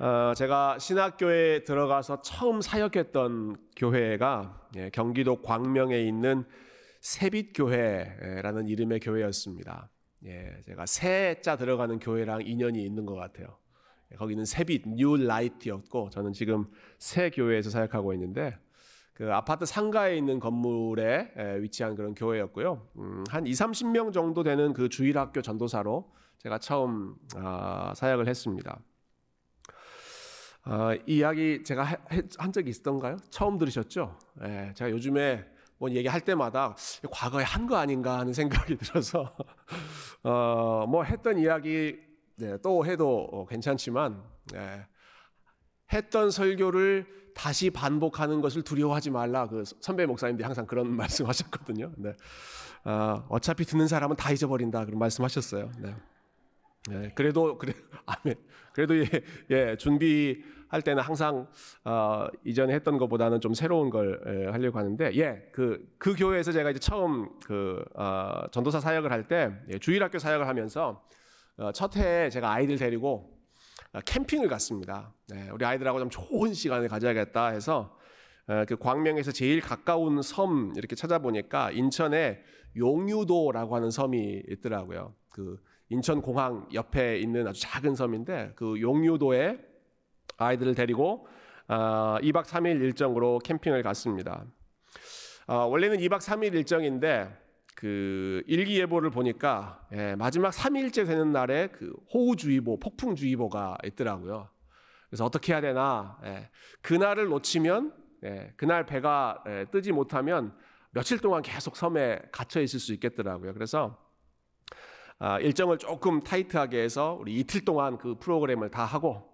어, 제가 신학교에 들어가서 처음 사역했던 교회가 예, 경기도 광명에 있는 새빛교회라는 이름의 교회였습니다. 예, 제가 새 자 들어가는 교회랑 인연이 있는 것 같아요. 예, 거기는 새빛 New Light였고 저는 지금 새 교회에서 사역하고 있는데 그 아파트 상가에 있는 건물에 예, 위치한 그런 교회였고요. 음, 한 2, 30명 정도 되는 그 주일학교 전도사로 제가 처음 아, 사역을 했습니다. 어, 이 이야기 제가 하, 한 적이 있었던가요? 처음 들으셨죠? 예, 제가 요즘에 뭐 얘기할 때마다 과거에 한 거 아닌가 하는 생각이 들어서 어, 뭐 했던 이야기 네, 또 해도 어, 괜찮지만 예, 했던 설교를 다시 반복하는 것을 두려워하지 말라. 그 선배 목사님들이 항상 그런 말씀하셨거든요. 네. 어, 어차피 듣는 사람은 다 잊어버린다. 그런 말씀하셨어요. 네. 네, 그래도 그래 아멘. 그래도 예, 예 준비할 때는 항상 어, 이전에 했던 것보다는 좀 새로운 걸 예, 하려고 하는데 예그그 그 교회에서 제가 이제 처음 그 어, 전도사 사역을 할때 예, 주일학교 사역을 하면서 어, 첫 해에 제가 아이들 데리고 어, 캠핑을 갔습니다. 네, 우리 아이들하고 좀 좋은 시간을 가져야겠다 해서 어, 그 광명에서 제일 가까운 섬 이렇게 찾아보니까 인천에 용유도라고 하는 섬이 있더라고요. 그 인천공항 옆에 있는 아주 작은 섬인데 그 용유도에 아이들을 데리고 어, 2박 3일 일정으로 캠핑을 갔습니다. 어, 원래는 2박 3일 일정인데 그 일기예보를 보니까 예, 마지막 3일째 되는 날에 그 호우주의보, 폭풍주의보가 있더라고요. 그래서 어떻게 해야 되나? 예, 그날을 놓치면 예, 그날 배가 예, 뜨지 못하면 며칠 동안 계속 섬에 갇혀 있을 수 있겠더라고요. 그래서 아, 일정을 조금 타이트하게 해서 우리 이틀 동안 그 프로그램을 다 하고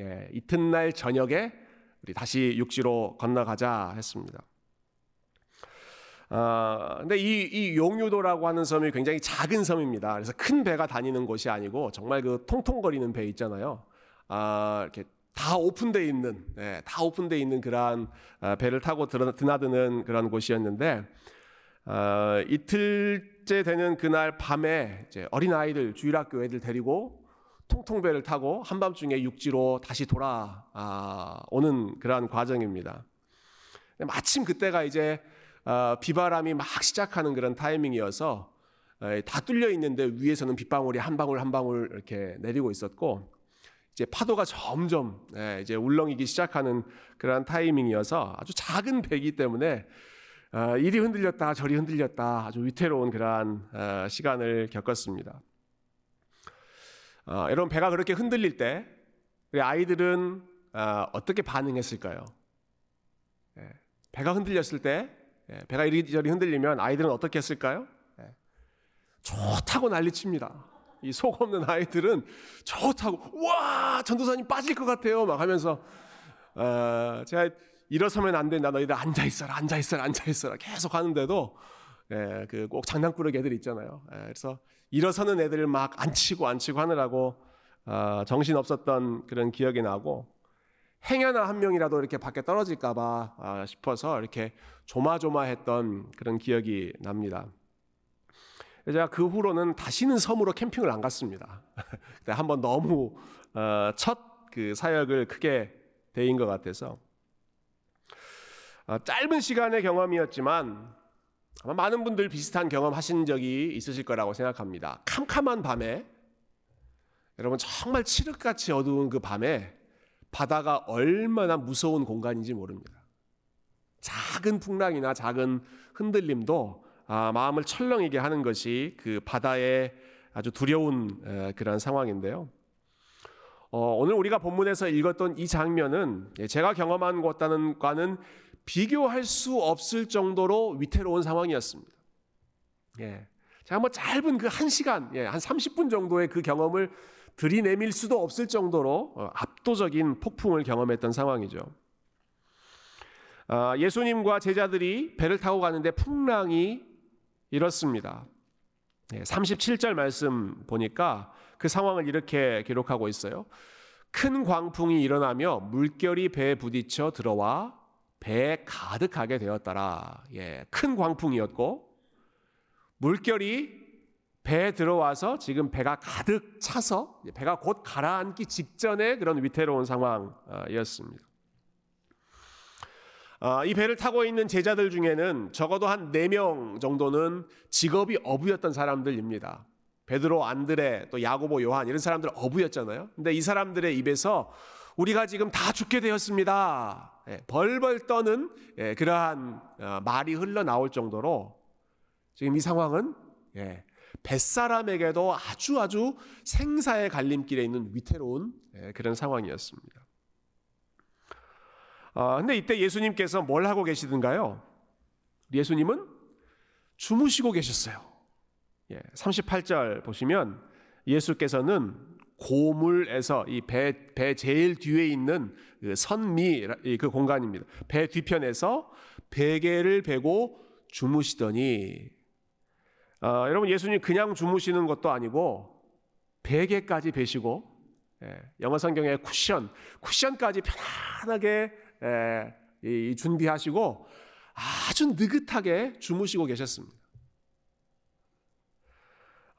예, 이튿날 저녁에 우리 다시 육지로 건너가자 했습니다. 아, 근데 이, 이 용유도라고 하는 섬이 굉장히 작은 섬입니다. 그래서 큰 배가 다니는 곳이 아니고 정말 그 통통거리는 배 있잖아요. 아, 이렇게 다 오픈되어 있는, 네, 다 오픈되어 있는 그러한 아, 배를 타고 드나드는 그런 곳이었는데, 어, 이틀 째 되는 그날 밤에 어린 아이들 주일학교 애들 데리고 통통배를 타고 한밤중에 육지로 다시 돌아오는 아, 그러한 과정입니다. 마침 그때가 이제 어, 비바람이 막 시작하는 그런 타이밍이어서 어, 다 뚫려 있는데 위에서는 빗방울이 한 방울 한 방울 이렇게 내리고 있었고 이제 파도가 점점 예, 이제 울렁이기 시작하는 그런 타이밍이어서 아주 작은 배기 때문에 어, 이리 흔들렸다 저리 흔들렸다 아주 위태로운 그러한 어, 시간을 겪었습니다. 어, 여러분 배가 그렇게 흔들릴 때 우리 아이들은 어떻게 반응했을까요? 예, 배가 흔들렸을 때 예, 배가 이리저리 흔들리면 아이들은 어떻게 했을까요? 예, 좋다고 난리칩니다. 이 속 없는 아이들은 좋다고 와 전도사님 빠질 것 같아요 막 하면서 어, 제가 일어서면 안 된다. 너희들 앉아 있어라, 앉아 있어라, 앉아 있어라. 계속 하는데도 예, 그 꼭 장난꾸러기 애들 있잖아요. 예, 그래서 일어서는 애들을 막 앉히고 앉히고 하느라고 어, 정신 없었던 그런 기억이 나고 행여나 한 명이라도 이렇게 밖에 떨어질까봐 아, 싶어서 이렇게 조마조마했던 그런 기억이 납니다. 제가 그 후로는 다시는 섬으로 캠핑을 안 갔습니다. 한번 너무 어, 첫그 사역을 크게 대인 것 같아서 어, 짧은 시간의 경험이었지만 아마 많은 분들 비슷한 경험 하신 적이 있으실 거라고 생각합니다. 캄캄한 밤에 여러분 정말 칠흑같이 어두운 그 밤에 바다가 얼마나 무서운 공간인지 모릅니다. 작은 풍랑이나 작은 흔들림도 아, 마음을 철렁이게 하는 것이 그 바다의 아주 두려운 그런 상황인데요. 어, 오늘 우리가 본문에서 읽었던 이 장면은 제가 경험한 것과는 비교할 수 없을 정도로 위태로운 상황이었습니다. 예. 제가 뭐 짧은 그 한 시간, 예, 한 30분 정도의 그 경험을 들이내밀 수도 없을 정도로 어, 압도적인 폭풍을 경험했던 상황이죠. 아, 예수님과 제자들이 배를 타고 가는데 풍랑이 일었습니다. 37절 예, 말씀 보니까 그 상황을 이렇게 기록하고 있어요. 큰 광풍이 일어나며 물결이 배에 부딪혀 들어와 배에 가득하게 되었더라. 예, 큰 광풍이었고 물결이 배에 들어와서 지금 배가 가득 차서 배가 곧 가라앉기 직전의 그런 위태로운 상황이었습니다. 아, 이 배를 타고 있는 제자들 중에는 적어도 한네명 정도는 직업이 어부였던 사람들입니다. 베드로, 안드레, 또 야고보, 요한 이런 사람들 어부였잖아요. 근데 이 사람들의 입에서 우리가 지금 다 죽게 되었습니다. 예, 벌벌 떠는 예, 그러한 어, 말이 흘러 나올 정도로 지금 이 상황은 예, 뱃사람에게도 아주 아주 생사의 갈림길에 있는 위태로운 그런 상황이었습니다. 아, 근데 이때 예수님께서 뭘 하고 계시던가요? 예수님은 주무시고 계셨어요. 38절 보시면 예수께서는 고물에서 이 배 배 제일 뒤에 있는 그 선미 그 공간입니다. 배 뒤편에서 베개를 베고 주무시더니 어, 여러분 예수님 그냥 주무시는 것도 아니고 베개까지 베시고 예, 영어 성경에 쿠션 쿠션까지 편안하게 예, 이, 준비하시고 아주 느긋하게 주무시고 계셨습니다.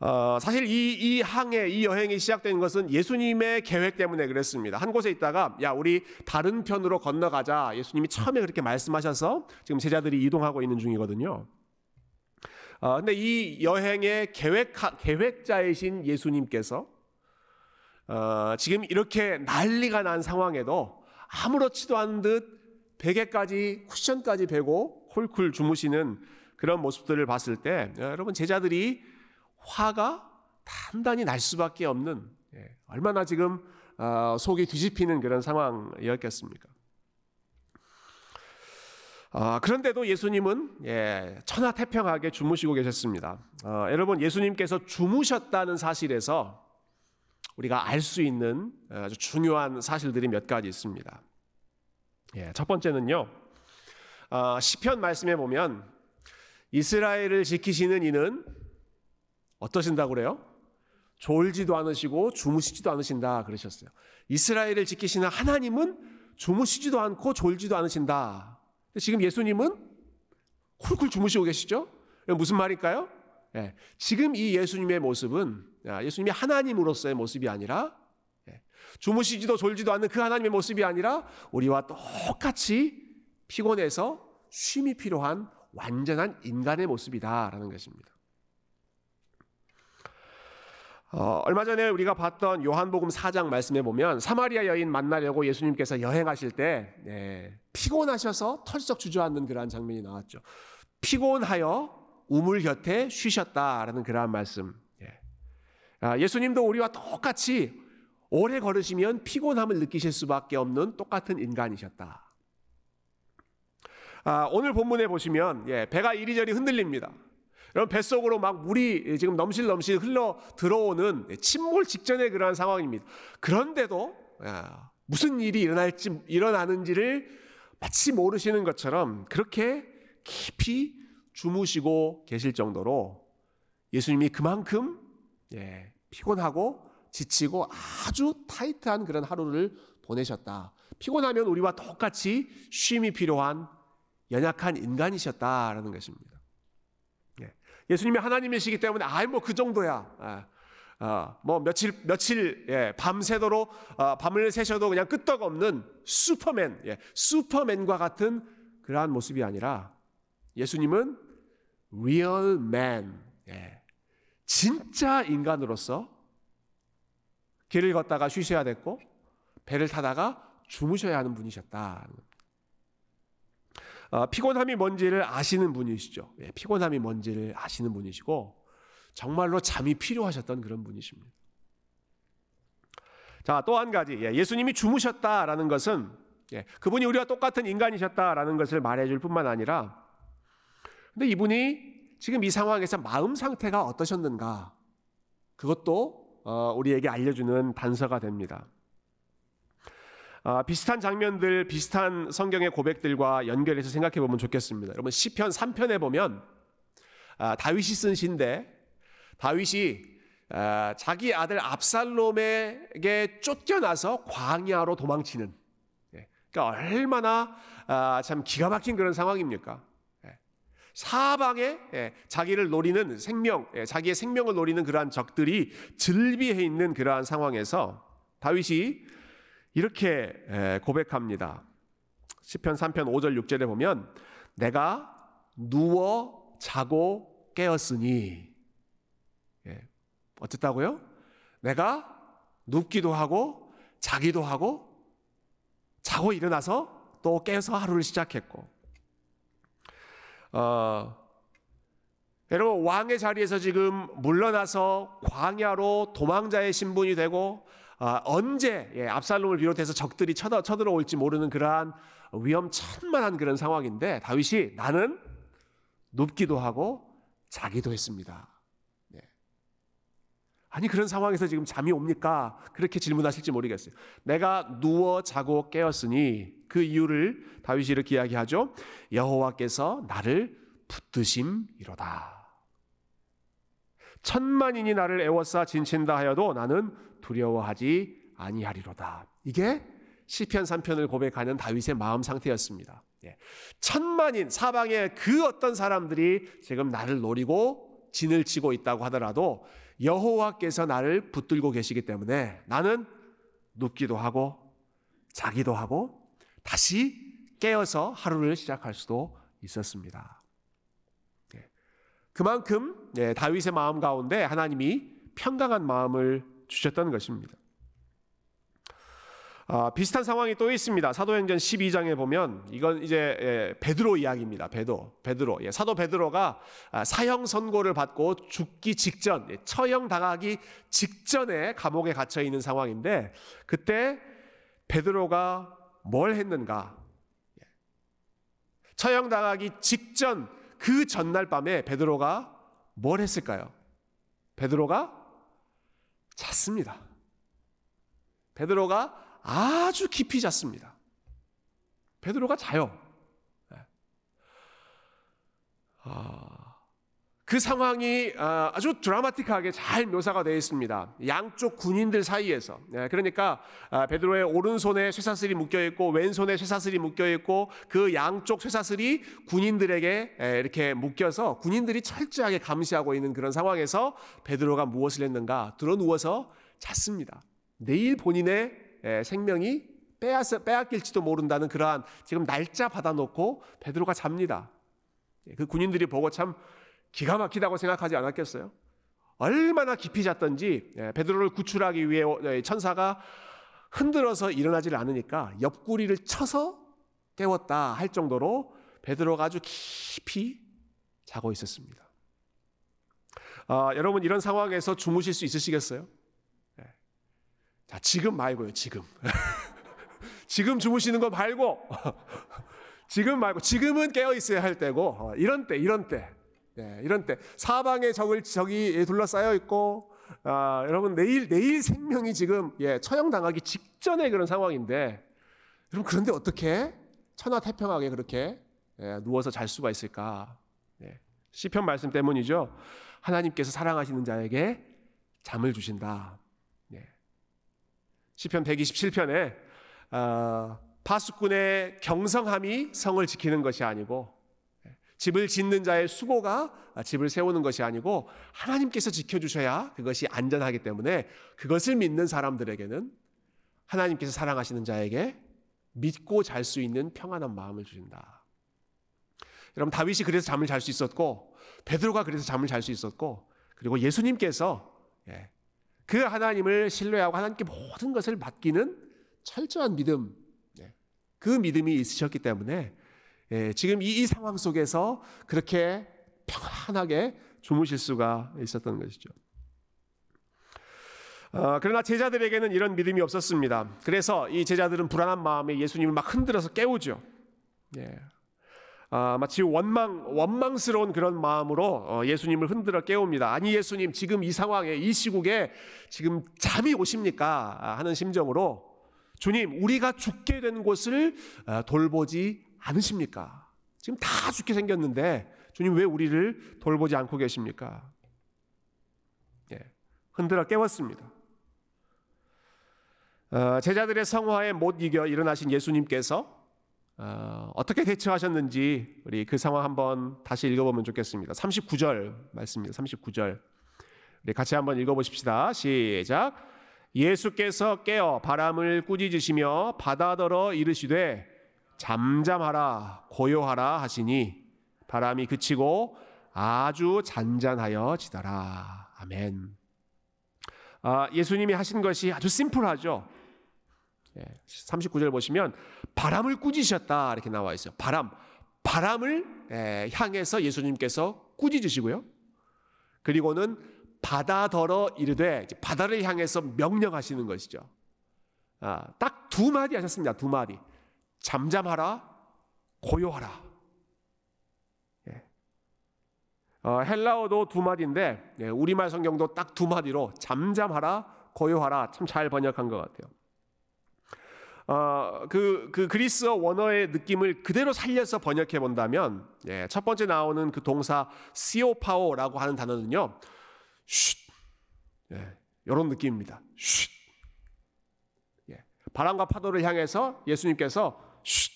어, 사실 이, 이 항해, 이 여행이 시작된 것은 예수님의 계획 때문에 그랬습니다. 한 곳에 있다가, 야, 우리 다른 편으로 건너가자. 예수님이 처음에 그렇게 말씀하셔서 지금 제자들이 이동하고 있는 중이거든요. 어, 근데 이 여행의 계획, 계획자이신 예수님께서 어, 지금 이렇게 난리가 난 상황에도 아무렇지도 않은 듯 베개까지 쿠션까지 베고 홀쿨 주무시는 그런 모습들을 봤을 때 여러분 제자들이 화가 단단히 날 수밖에 없는 예, 얼마나 지금 어, 속이 뒤집히는 그런 상황이었겠습니까? 어, 그런데도 예수님은 예, 천하태평하게 주무시고 계셨습니다. 어, 여러분 예수님께서 주무셨다는 사실에서 우리가 알 수 있는 아주 중요한 사실들이 몇 가지 있습니다. 예, 첫 번째는요. 어, 시편 말씀에 보면 이스라엘을 지키시는 이는 어떠신다고 그래요? 졸지도 않으시고 주무시지도 않으신다 그러셨어요. 이스라엘을 지키시는 하나님은 주무시지도 않고 졸지도 않으신다. 지금 예수님은 쿨쿨 주무시고 계시죠? 무슨 말일까요? 예, 지금 이 예수님의 모습은 예수님이 하나님으로서의 모습이 아니라 주무시지도 졸지도 않는 그 하나님의 모습이 아니라 우리와 똑같이 피곤해서 쉼이 필요한 완전한 인간의 모습이다라는 것입니다. 어, 얼마 전에 우리가 봤던 요한복음 4장 말씀에 보면 사마리아 여인 만나려고 예수님께서 여행하실 때 예, 피곤하셔서 털썩 주저앉는 그러한 장면이 나왔죠. 피곤하여 우물 곁에 쉬셨다라는 그러한 말씀. 예. 아, 예수님도 우리와 똑같이 오래 걸으시면 피곤함을 느끼실 수밖에 없는 똑같은 인간이셨다. 아, 오늘 본문에 보시면 예, 배가 이리저리 흔들립니다. 여러분 뱃속으로 막 물이 지금 넘실넘실 흘러 들어오는 침몰 직전의 그러한 상황입니다. 그런데도 야, 무슨 일이 일어날지 일어나는지를 마치 모르시는 것처럼 그렇게 깊이 주무시고 계실 정도로 예수님이 그만큼 예, 피곤하고 지치고 아주 타이트한 그런 하루를 보내셨다. 피곤하면 우리와 똑같이 쉼이 필요한 연약한 인간이셨다라는 것입니다. 예. 예수님이 하나님이시기 때문에 아이 뭐 그 정도야. 아, 아, 뭐 며칠 며칠 예, 밤새도록 아, 밤을 새셔도 그냥 끄떡없는 슈퍼맨, 예, 슈퍼맨과 같은 그러한 모습이 아니라 예수님은 real man, 예, 진짜 인간으로서 길을 걷다가 쉬셔야 됐고 배를 타다가 주무셔야 하는 분이셨다. 어, 피곤함이 뭔지를 아시는 분이시죠. 예, 피곤함이 뭔지를 아시는 분이시고 정말로 잠이 필요하셨던 그런 분이십니다. 자, 또 한 가지. 예, 예수님이 주무셨다라는 것은 예, 그분이 우리와 똑같은 인간이셨다라는 것을 말해줄 뿐만 아니라 근데 이분이 지금 이 상황에서 마음 상태가 어떠셨는가 그것도 어, 우리에게 알려주는 단서가 됩니다. 아, 비슷한 장면들, 비슷한 성경의 고백들과 연결해서 생각해 보면 좋겠습니다. 여러분 시편 3편에 보면 아, 다윗이 쓴 시인데 다윗이 아, 자기 아들 압살롬에게 쫓겨나서 광야로 도망치는 예, 그러니까 얼마나 아, 참 기가 막힌 그런 상황입니까? 예. 사방에 예, 자기를 노리는 생명, 예, 자기의 생명을 노리는 그러한 적들이 즐비해 있는 그러한 상황에서 다윗이 이렇게 예, 고백합니다. 시편 3편 5절 6절에 보면 내가 누워 자고 깨었으니 예, 어쨌다고요? 내가 눕기도 하고 자기도 하고 자고 일어나서 또 깨서 하루를 시작했고 어, 여러분 왕의 자리에서 지금 물러나서 광야로 도망자의 신분이 되고 어, 언제 예, 압살롬을 비롯해서 적들이 쳐들, 쳐들어 올지 모르는 그러한 위험천만한 그런 상황인데 다윗이 나는 눕기도 하고 자기도 했습니다. 네. 아니 그런 상황에서 지금 잠이 옵니까? 그렇게 질문하실지 모르겠어요. 내가 누워 자고 깨었으니 그 이유를 다윗이 이렇게 이야기하죠. 여호와께서 나를 붙드심이로다. 천만인이 나를 애워싸 진친다 하여도 나는 두려워하지 아니하리로다. 이게 시편 3편을 고백하는 다윗의 마음 상태였습니다. 예. 천만인 사방에 그 어떤 사람들이 지금 나를 노리고 진을 치고 있다고 하더라도 여호와께서 나를 붙들고 계시기 때문에 나는 눕기도 하고 자기도 하고 다시 깨어서 하루를 시작할 수도 있었습니다. 예. 그만큼 예, 다윗의 마음 가운데 하나님이 평강한 마음을 주셨던 것입니다. 아, 비슷한 상황이 또 있습니다. 사도행전 12장에 보면 이건 이제 예, 베드로 이야기입니다. 베드로, 베드로. 예, 사도 베드로가 아, 사형 선고를 받고 죽기 직전, 예, 처형 당하기 직전에 감옥에 갇혀 있는 상황인데 그때 베드로가 뭘 했는가? 예. 처형 당하기 직전 그 전날 밤에 베드로가 뭘 했을까요? 베드로가 잤습니다. 베드로가 아주 깊이 잤습니다. 베드로가 자요. 네. 아, 그 상황이 아, 아주 드라마틱하게 잘 묘사가 되어 있습니다. 양쪽 군인들 사이에서. 네, 그러니까 아, 베드로의 오른손에 쇠사슬이 묶여 있고 왼손에 쇠사슬이 묶여 있고 그 양쪽 쇠사슬이 군인들에게 이렇게 묶여서 군인들이 철저하게 감시하고 있는 그런 상황에서 베드로가 무엇을 했는가? 들어 누워서 잤습니다. 내일 본인의 예, 생명이 빼앗, 빼앗길지도 모른다는 그러한 지금 날짜 받아놓고 베드로가 잡니다. 예, 그 군인들이 보고 참 기가 막히다고 생각하지 않았겠어요? 얼마나 깊이 잤던지 예, 베드로를 구출하기 위해 천사가 흔들어서 일어나질 않으니까 옆구리를 쳐서 깨웠다 할 정도로 베드로가 아주 깊이 자고 있었습니다. 아, 여러분 이런 상황에서 주무실 수 있으시겠어요? 자, 지금 말고요, 지금. 지금 주무시는 거 말고, 지금 말고, 지금은 깨어 있어야 할 때고, 어, 이런 때, 이런 때, 네, 이런 때, 사방에 적을 적이 둘러싸여 있고, 아, 여러분 내일 내일 생명이 지금 예, 처형당하기 직전의 그런 상황인데, 여러분 그런데 어떻게 천하태평하게 그렇게 예, 누워서 잘 수가 있을까? 예, 시편 말씀 때문이죠. 하나님께서 사랑하시는 자에게 잠을 주신다. 시편 127편에 어, 파수꾼의 경성함이 성을 지키는 것이 아니고 집을 짓는 자의 수고가 집을 세우는 것이 아니고 하나님께서 지켜주셔야 그것이 안전하기 때문에 그것을 믿는 사람들에게는 하나님께서 사랑하시는 자에게 믿고 잘 수 있는 평안한 마음을 주신다. 여러분 다윗이 그래서 잠을 잘 수 있었고 베드로가 그래서 잠을 잘 수 있었고 그리고 예수님께서 예, 그 하나님을 신뢰하고 하나님께 모든 것을 맡기는 철저한 믿음, 네. 그 믿음이 있으셨기 때문에 예, 지금 이, 상황 속에서 그렇게 평안하게 주무실 수가 있었던 것이죠. 어, 그러나 제자들에게는 이런 믿음이 없었습니다. 그래서 이 제자들은 불안한 마음에 예수님을 막 흔들어서 깨우죠. 예. 아, 마치 원망 원망스러운 그런 마음으로 어, 예수님을 흔들어 깨웁니다. 아니 예수님 지금 이 상황에 이 시국에 지금 잠이 오십니까 아, 하는 심정으로 주님 우리가 죽게 된 곳을 아, 돌보지 않으십니까? 지금 다 죽게 생겼는데 주님 왜 우리를 돌보지 않고 계십니까? 예, 흔들어 깨웠습니다. 어, 제자들의 성화에 못 이겨 일어나신 예수님께서 어, 어떻게 대처하셨는지 우리 그 상황 한번 다시 읽어보면 좋겠습니다. 39절 말씀입니다. 39절. 우리 같이 한번 읽어보십시다. 시작. 예수께서 깨어 바람을 꾸짖으시며 바다더러 이르시되 잠잠하라 고요하라 하시니 바람이 그치고 아주 잔잔하여 지더라. 아멘. 아, 예수님이 하신 것이 아주 심플하죠. 예, 39절 보시면 바람을 꾸짖으셨다 이렇게 나와 있어요. 바람, 바람을 예, 향해서 예수님께서 꾸짖으시고요. 그리고는 바다더러 이르되 바다를 향해서 명령하시는 것이죠. 아, 딱 두 마디 하셨습니다. 두 마디. 잠잠하라, 고요하라. 예. 어, 헬라어도 두 마디인데 예, 우리말 성경도 딱 두 마디로 잠잠하라, 고요하라 참 잘 번역한 것 같아요. 어, 그, 그 그리스어 원어의 느낌을 그대로 살려서 번역해 본다면 예, 첫 번째 나오는 그 동사 시오파오라고 하는 단어는요, 쉿, 예, 이런 느낌입니다. 쉿. 예, 바람과 파도를 향해서 예수님께서 쉿.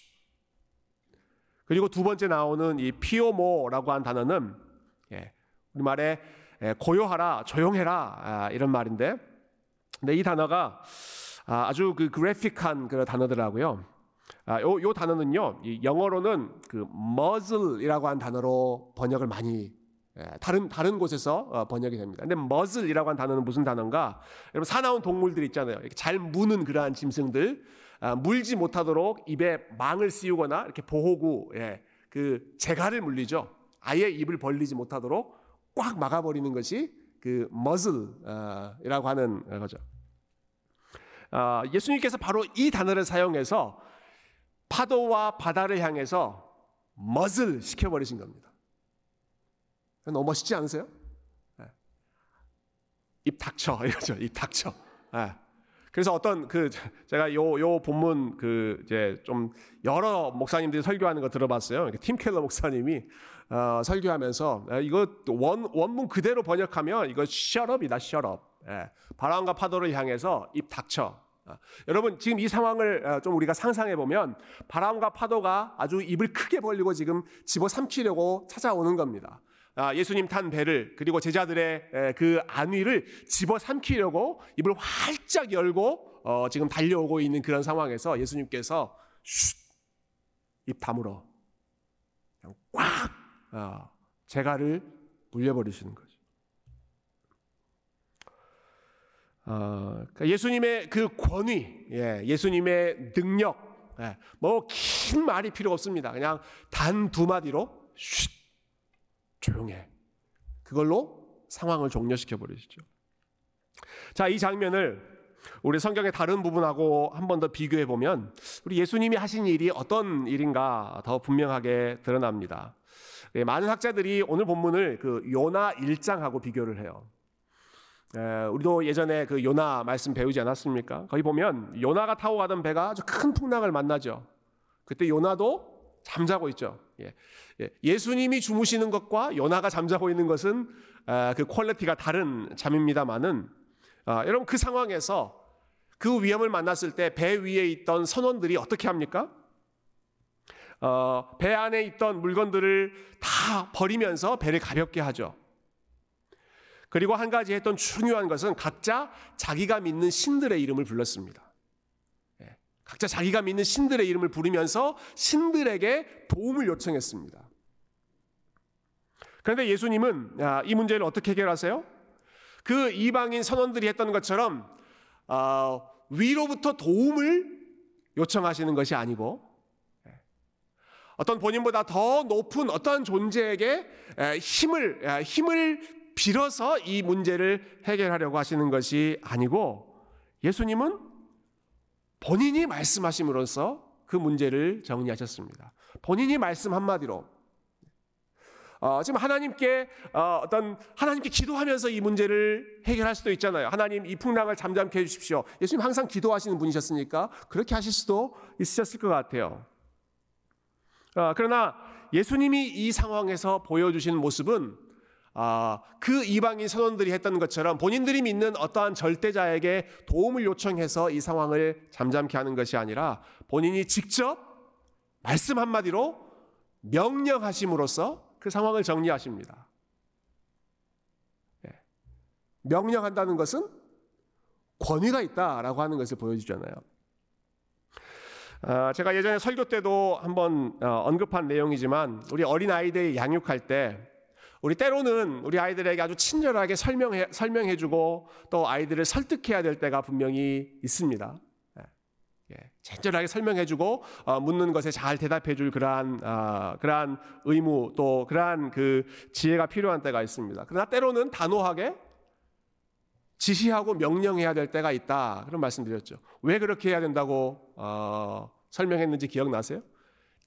그리고 두 번째 나오는 이 피오모라고 하는 단어는 예, 우리 말에 예, 고요하라, 조용해라 아, 이런 말인데, 근데 이 단어가 아, 아주 그 그래픽한 그런 단어더라고요. 아, 요, 요 단어는요, 영어로는 그 muzzle이라고 하는 단어로 번역을 많이 예, 다른 다른 곳에서 어, 번역이 됩니다. 근데 muzzle이라고 하는 단어는 무슨 단어인가? 여러분 사나운 동물들 있잖아요. 이렇게 잘 무는 그러한 짐승들 아, 물지 못하도록 입에 망을 씌우거나 이렇게 보호구, 예, 그 재갈을 물리죠. 아예 입을 벌리지 못하도록 꽉 막아버리는 것이 그 muzzle이라고 하는 거죠. 어, 예수님께서 바로 이 단어를 사용해서 파도와 바다를 향해서 멋을 시켜버리신 겁니다. 너무 멋있지 않으세요? 네. 입 닥쳐 이거죠. 입 닥쳐. 네. 그래서 어떤 그 제가 요 요 본문 그 이제 좀 여러 목사님들이 설교하는 거 들어봤어요. 팀 켈러 목사님이 어, 설교하면서 이거 원 원문 그대로 번역하면 이거 셔럽이다 셔럽. 예, 바람과 파도를 향해서 입 닥쳐. 아, 여러분 지금 이 상황을 어, 좀 우리가 상상해 보면 바람과 파도가 아주 입을 크게 벌리고 지금 집어 삼키려고 찾아오는 겁니다. 아, 예수님 탄 배를 그리고 제자들의 그 안위를 집어 삼키려고 입을 활짝 열고 어, 지금 달려오고 있는 그런 상황에서 예수님께서 입 다물어 꽉 어, 재갈을 물려버리시는 거죠. 어, 그러니까 예수님의 그 권위, 예, 수님의 능력, 예, 뭐긴 말이 필요 없습니다. 그냥 단 두 마디로 쉿, 조용해. 그걸로 상황을 종료시켜 버리시죠. 자, 이 장면을 우리 성경의 다른 부분하고 한 번 더 비교해 보면 우리 예수님이 하신 일이 어떤 일인가 더 분명하게 드러납니다. 예, 많은 학자들이 오늘 본문을 그 요나 1장하고 비교를 해요. 우리도 예전에 그 요나 말씀 배우지 않았습니까? 거기 보면 요나가 타고 가던 배가 아주 큰 풍랑을 만나죠. 그때 요나도 잠자고 있죠. 예수님이 주무시는 것과 요나가 잠자고 있는 것은 그 quality가 다른 잠입니다만은 아, 여러분 그 상황에서 그 위험을 만났을 때 배 위에 있던 선원들이 어떻게 합니까? 어, 배 안에 있던 물건들을 다 버리면서 배를 가볍게 하죠. 그리고 한 가지 했던 중요한 것은 각자 자기가 믿는 신들의 이름을 불렀습니다. 예, 각자 자기가 믿는 신들의 이름을 부르면서 신들에게 도움을 요청했습니다. 그런데 예수님은 이 문제를 어떻게 해결하세요? 그 이방인 선원들이 했던 것처럼 어, 위로부터 도움을 요청하시는 것이 아니고 예, 어떤 본인보다 더 높은 어떠한 존재에게 힘을 힘을 빌어서 이 문제를 해결하려고 하시는 것이 아니고 예수님은 본인이 말씀하심으로써 그 문제를 정리하셨습니다. 본인이 말씀 한마디로 어, 지금 하나님께 어, 떤 하나님께 기도하면서 이 문제를 해결할 수도 있잖아요. 하나님 이 풍랑을 잠잠케 해주십시오. 예수님 항상 기도하시는 분이셨으니까 그렇게 하실 수도 있으셨을 것 같아요. 어, 그러나 예수님이 이 상황에서 보여주신 모습은 아, 그 이방인 선원들이 했던 것처럼 본인들이 믿는 어떠한 절대자에게 도움을 요청해서 이 상황을 잠잠케 하는 것이 아니라 본인이 직접 말씀 한마디로 명령하심으로써 그 상황을 정리하십니다. 예. 명령한다는 것은 권위가 있다라고 하는 것을 보여주잖아요. 아, 제가 예전에 설교 때도 한번 어, 언급한 내용이지만 우리 어린 아이들 양육할 때 우리 때로는 우리 아이들에게 아주 친절하게 설명해 설명해주고 또 아이들을 설득해야 될 때가 분명히 있습니다. 예, 친절하게 설명해주고 어, 묻는 것에 잘 대답해줄 그러한 어, 그러한 의무 또 그러한 그 지혜가 필요한 때가 있습니다. 그러나 때로는 단호하게 지시하고 명령해야 될 때가 있다. 그런 말씀드렸죠. 왜 그렇게 해야 된다고 어, 설명했는지 기억나세요?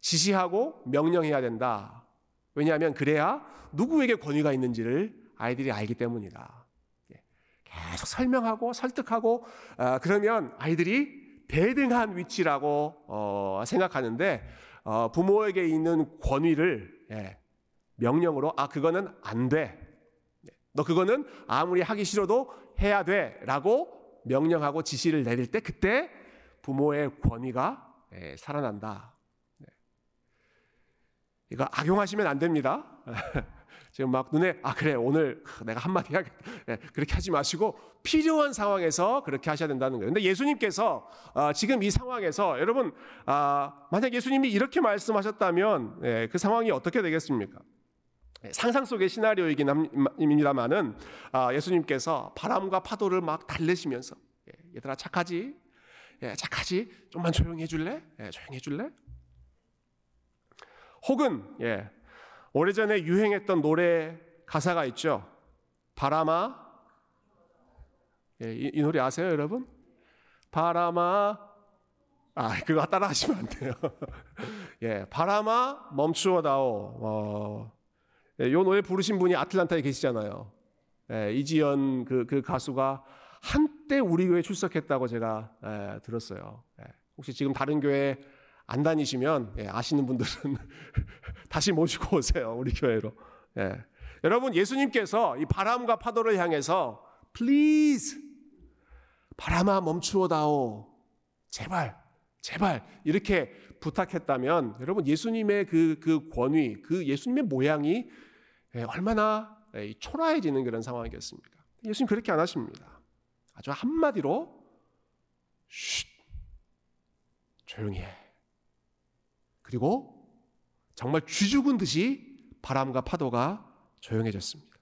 지시하고 명령해야 된다. 왜냐하면 그래야 누구에게 권위가 있는지를 아이들이 알기 때문이다. 예, 계속 설명하고 설득하고 어, 그러면 아이들이 대등한 위치라고 어, 생각하는데 어, 부모에게 있는 권위를 예, 명령으로 아 그거는 안 돼. 너 그거는 아무리 하기 싫어도 해야 돼라고 명령하고 지시를 내릴 때 그때 부모의 권위가 예, 살아난다. 네. 이거 악용하시면 안 됩니다. 지금 막 눈에 아 그래 오늘 내가 한마디 해야겠다 네, 그렇게 하지 마시고 필요한 상황에서 그렇게 하셔야 된다는 거예요. 근데 예수님께서 어, 지금 이 상황에서 여러분 아, 만약 예수님이 이렇게 말씀하셨다면 예, 그 상황이 어떻게 되겠습니까? 예, 상상 속의 시나리오이긴 합니다만은 아, 예수님께서 바람과 파도를 막 달래시면서 예, 얘들아 착하지 예, 착하지 좀만 조용히 해줄래 조용히 해줄래 혹은 예, 오래전에 유행했던 노래 가사가 있죠. 바람아. 예, 이, 이 노래 아세요 여러분? 바람아. 아 그거 따라 하시면 안 돼요. 예 바람아 멈추어다오. 어, 예, 요 노래 부르신 분이 아틀란타에 계시잖아요. 예, 이지연 그, 그 가수가 한때 우리 교회 출석했다고 제가 예, 들었어요. 예, 혹시 지금 다른 교회 안 다니시면 예, 아시는 분들은 다시 모시고 오세요. 우리 교회로. 예. 여러분 예수님께서 이 바람과 파도를 향해서 please 바람아 멈추어다오 제발 제발 이렇게 부탁했다면 여러분 예수님의 그, 그 권위 그 예수님의 모양이 예, 얼마나 예, 초라해지는 그런 상황이겠습니까? 예수님 그렇게 안 하십니다. 아주 한마디로 쉿 조용히 해. 그리고 정말 쥐 죽은 듯이 바람과 파도가 조용해졌습니다.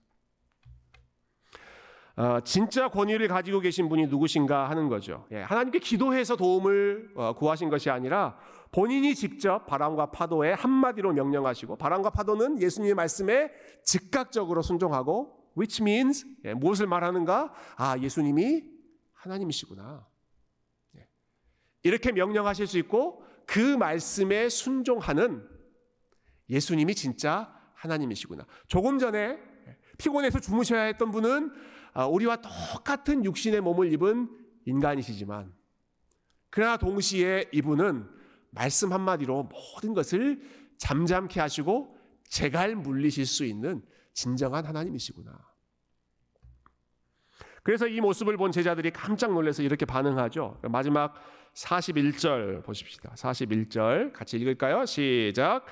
어, 진짜 권위를 가지고 계신 분이 누구신가 하는 거죠. 예, 하나님께 기도해서 도움을 어, 구하신 것이 아니라 본인이 직접 바람과 파도에 한마디로 명령하시고 바람과 파도는 예수님의 말씀에 즉각적으로 순종하고 which means 예, 무엇을 말하는가? 아 예수님이 하나님이시구나. 예. 이렇게 명령하실 수 있고 그 말씀에 순종하는 예수님이 진짜 하나님이시구나. 조금 전에 피곤해서 주무셔야 했던 분은 아, 우리와 똑같은 육신의 몸을 입은 인간이시지만 그러나 동시에 이분은 말씀 한마디로 모든 것을 잠잠케 하시고 제갈 물리실 수 있는 진정한 하나님이시구나. 그래서 이 모습을 본 제자들이 깜짝 놀라서 이렇게 반응하죠. 마지막 41절 보십시다. 41절 같이 읽을까요? 시작.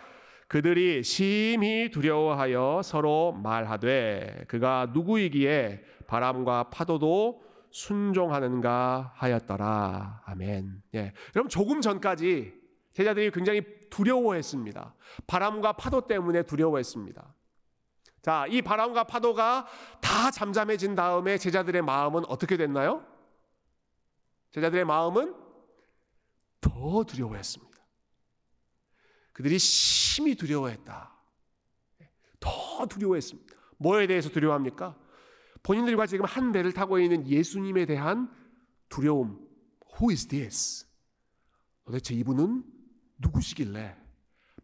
그들이 심히 두려워하여 서로 말하되 그가 누구이기에 바람과 파도도 순종하는가 하였더라. 아멘. 예. 여러분 조금 전까지 제자들이 굉장히 두려워했습니다. 바람과 파도 때문에 두려워했습니다. 자, 이 바람과 파도가 다 잠잠해진 다음에 제자들의 마음은 어떻게 됐나요? 제자들의 마음은 더 두려워했습니다. 그들이 심히 두려워했다. 더 두려워했습니다. 뭐에 대해서 두려워합니까? 본인들과 지금 한 배를 타고 있는 예수님에 대한 두려움. Who is this? 도대체 이분은 누구시길래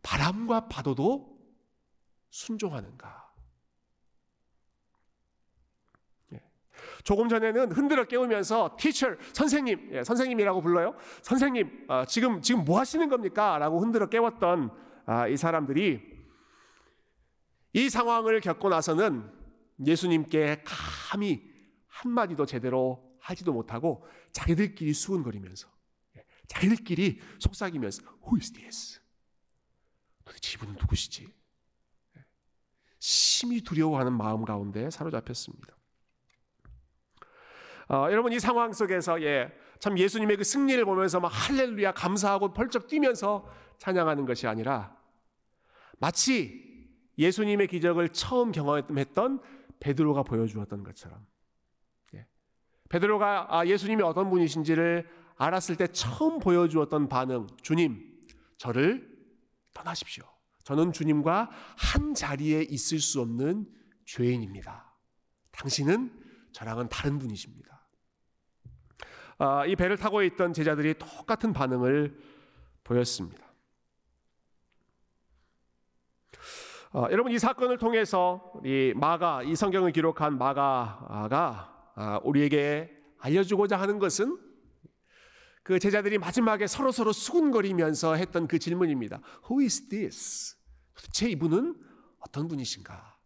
바람과 파도도 순종하는가? 예. 조금 전에는 흔들어 깨우면서 teacher 선생님 예, 선생님이라고 불러요. 선생님 어, 지금 지금 뭐 하시는 겁니까?라고 흔들어 깨웠던 아, 이 사람들이 이 상황을 겪고 나서는 예수님께 감히 한 마디도 제대로 하지도 못하고 자기들끼리 수군거리면서 자기들끼리 속삭이면서 Who is this? 도대체 이분은 누구시지? 심히 두려워하는 마음 가운데 사로잡혔습니다. 어, 여러분 이 상황 속에서 예, 참 예수님의 그 승리를 보면서 막 할렐루야 감사하고 펄쩍 뛰면서 찬양하는 것이 아니라 마치 예수님의 기적을 처음 경험했던 베드로가 보여주었던 것처럼 예, 베드로가 아, 예수님이 어떤 분이신지를 알았을 때 처음 보여주었던 반응 주님 저를 떠나십시오. 저는 주님과 한 자리에 있을 수 없는 죄인입니다. 당신은 저랑은 다른 분이십니다. 아, 이 배를 타고 있던 제자들이 똑같은 반응을 보였습니다. 아, 여러분 이 사건을 통해서 이 마가 이 성경을 기록한 마가가 아, 우리에게 알려주고자 하는 것은 그 제자들이 마지막에 서로 서로 수군거리면서 했던 그 질문입니다. Who is this? 도대체 이분은 어떤 분이신가?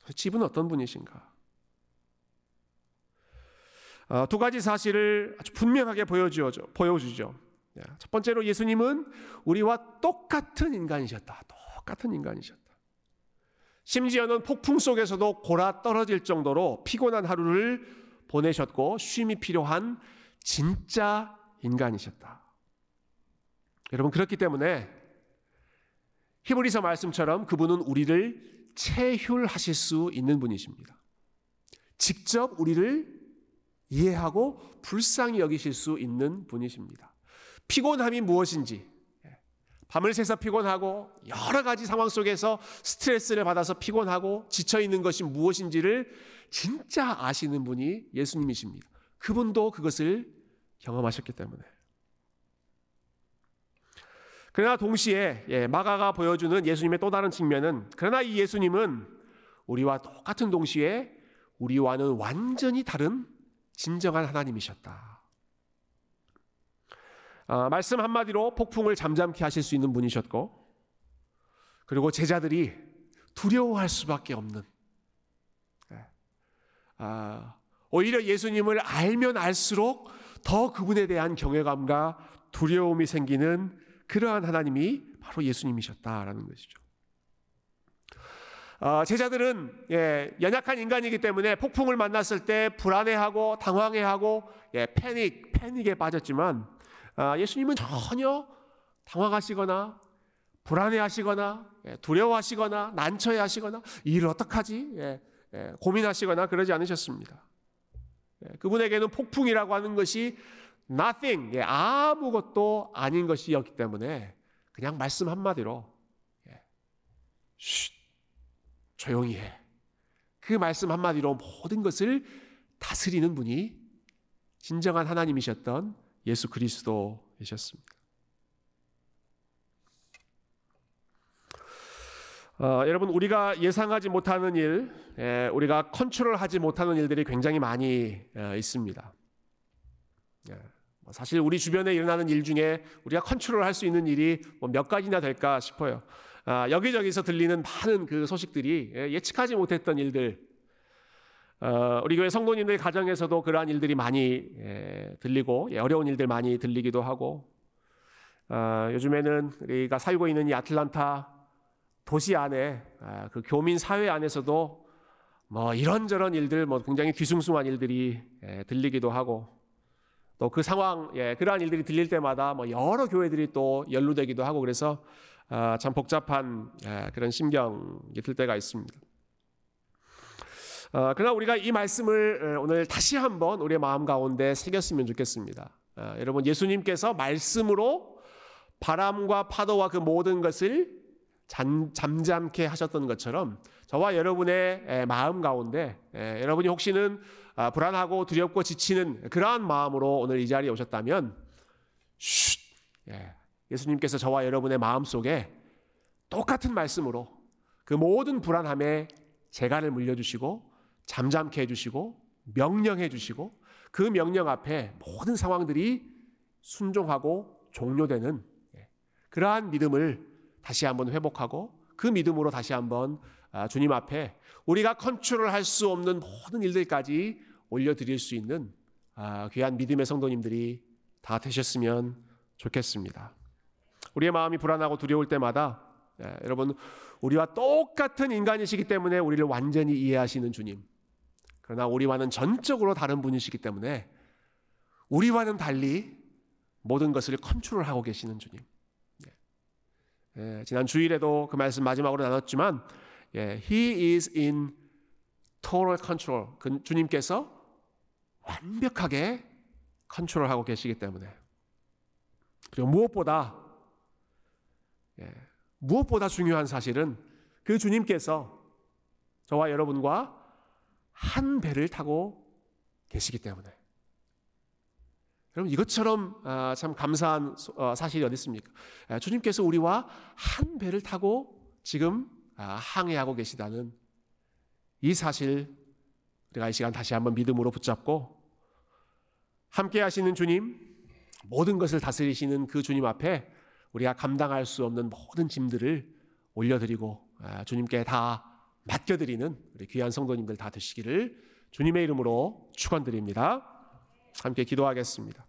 도대체 이분은 어떤 분이신가? 어, 두 가지 사실을 아주 분명하게 보여주죠. 보여주죠. 예, 첫 번째로 예수님은 우리와 똑같은 인간이셨다. 똑같은 인간이셨다. 심지어는 폭풍 속에서도 골아 떨어질 정도로 피곤한 하루를 보내셨고 쉼이 필요한 진짜 인간이셨다. 여러분 그렇기 때문에 히브리서 말씀처럼 그분은 우리를 체휼하실 수 있는 분이십니다. 직접 우리를 이해하고 불쌍히 여기실 수 있는 분이십니다. 피곤함이 무엇인지, 밤을 새서 피곤하고 여러 가지 상황 속에서 스트레스를 받아서 피곤하고 지쳐 있는 것이 무엇인지를 진짜 아시는 분이 예수님이십니다. 그분도 그것을 경험하셨기 때문에. 그러나 동시에 예, 마가가 보여주는 예수님의 또 다른 측면은 그러나 이 예수님은 우리와 똑같은 동시에 우리와는 완전히 다른 진정한 하나님이셨다. 아, 말씀 한마디로 폭풍을 잠잠케 하실 수 있는 분이셨고, 그리고 제자들이 두려워할 수밖에 없는, 예. 아, 오히려 예수님을 알면 알수록 더 그분에 대한 경외감과 두려움이 생기는 그러한 하나님이 바로 예수님이셨다라는 것이죠. 어, 제자들은 예, 연약한 인간이기 때문에 폭풍을 만났을 때 불안해하고 당황해하고 예, 패닉, 패닉에 빠졌지만 어, 예수님은 전혀 당황하시거나 불안해하시거나 예, 두려워하시거나 난처해하시거나 이를 어떡하지 고민하시거나 그러지 않으셨습니다. 예, 그분에게는 폭풍이라고 하는 것이 nothing, 예, 아무것도 아닌 것이었기 때문에 그냥 말씀 한마디로 예, 쉿, 조용히 해. 그 말씀 한마디로 모든 것을 다스리는 분이 진정한 하나님이셨던 예수 그리스도이셨습니다. 어, 여러분 우리가 예상하지 못하는 일, 예, 우리가 컨트롤하지 못하는 일들이 굉장히 많이 어, 있습니다. 예, 뭐 사실 우리 주변에 일어나는 일 중에 우리가 컨트롤할 수 있는 일이 뭐 몇 가지나 될까 싶어요. 아, 여기저기서 들리는 많은 그 소식들이 예, 예측하지 못했던 일들, 어, 우리 교회 성도님들 가정에서도 그러한 일들이 많이 예, 들리고 예, 어려운 일들 많이 들리기도 하고 어, 요즘에는 우리가 살고 있는 이 아틀란타 도시 안에 아, 그 교민 사회 안에서도 뭐 이런저런 일들 뭐 굉장히 뒤숭숭한 일들이 예, 들리기도 하고 또 그 상황 예, 그러한 일들이 들릴 때마다 뭐 여러 교회들이 또 연루되기도 하고 그래서 아, 참 복잡한 예, 그런 심경이 들 때가 있습니다. 어, 그러나 우리가 이 말씀을 오늘 다시 한번 우리의 마음 가운데 새겼으면 좋겠습니다. 어, 여러분 예수님께서 말씀으로 바람과 파도와 그 모든 것을 잠, 잠잠케 하셨던 것처럼 저와 여러분의 마음 가운데 여러분이 혹시는 아, 불안하고 두렵고 지치는 그러한 마음으로 오늘 이 자리에 오셨다면 쉿 예, 예수님께서 저와 여러분의 마음 속에 똑같은 말씀으로 그 모든 불안함에 재간을 물려주시고 잠잠케 해주시고 명령해 주시고 그 명령 앞에 모든 상황들이 순종하고 종료되는 예, 그러한 믿음을 다시 한번 회복하고 그 믿음으로 다시 한번 아, 주님 앞에 우리가 컨트롤할 수 없는 모든 일들까지 올려드릴 수 있는 아, 귀한 믿음의 성도님들이 다 되셨으면 좋겠습니다. 우리의 마음이 불안하고 두려울 때마다 예, 여러분 우리와 똑같은 인간이시기 때문에 우리를 완전히 이해하시는 주님. 그러나 우리와는 전적으로 다른 분이시기 때문에 우리와는 달리 모든 것을 컨트롤하고 계시는 주님. 예, 예, 지난 주일에도 그 말씀 마지막으로 나눴지만 예, He is in total control. 그 주님께서 완벽하게 컨트롤하고 계시기 때문에 그리고 무엇보다 예, 무엇보다 중요한 사실은 그 주님께서 저와 여러분과 한 배를 타고 계시기 때문에 여러분 이것처럼 아, 참 감사한 어, 사실이 어디 있습니까? 아, 주님께서 우리와 한 배를 타고 지금 아, 항해하고 계시다는 이 사실 우리가 이 시간 다시 한번 믿음으로 붙잡고 함께 하시는 주님 모든 것을 다스리시는 그 주님 앞에 우리가 감당할 수 없는 모든 짐들을 올려드리고 주님께 다 맡겨드리는 우리 귀한 성도님들 다 되시기를 주님의 이름으로 축원드립니다. 함께 기도하겠습니다.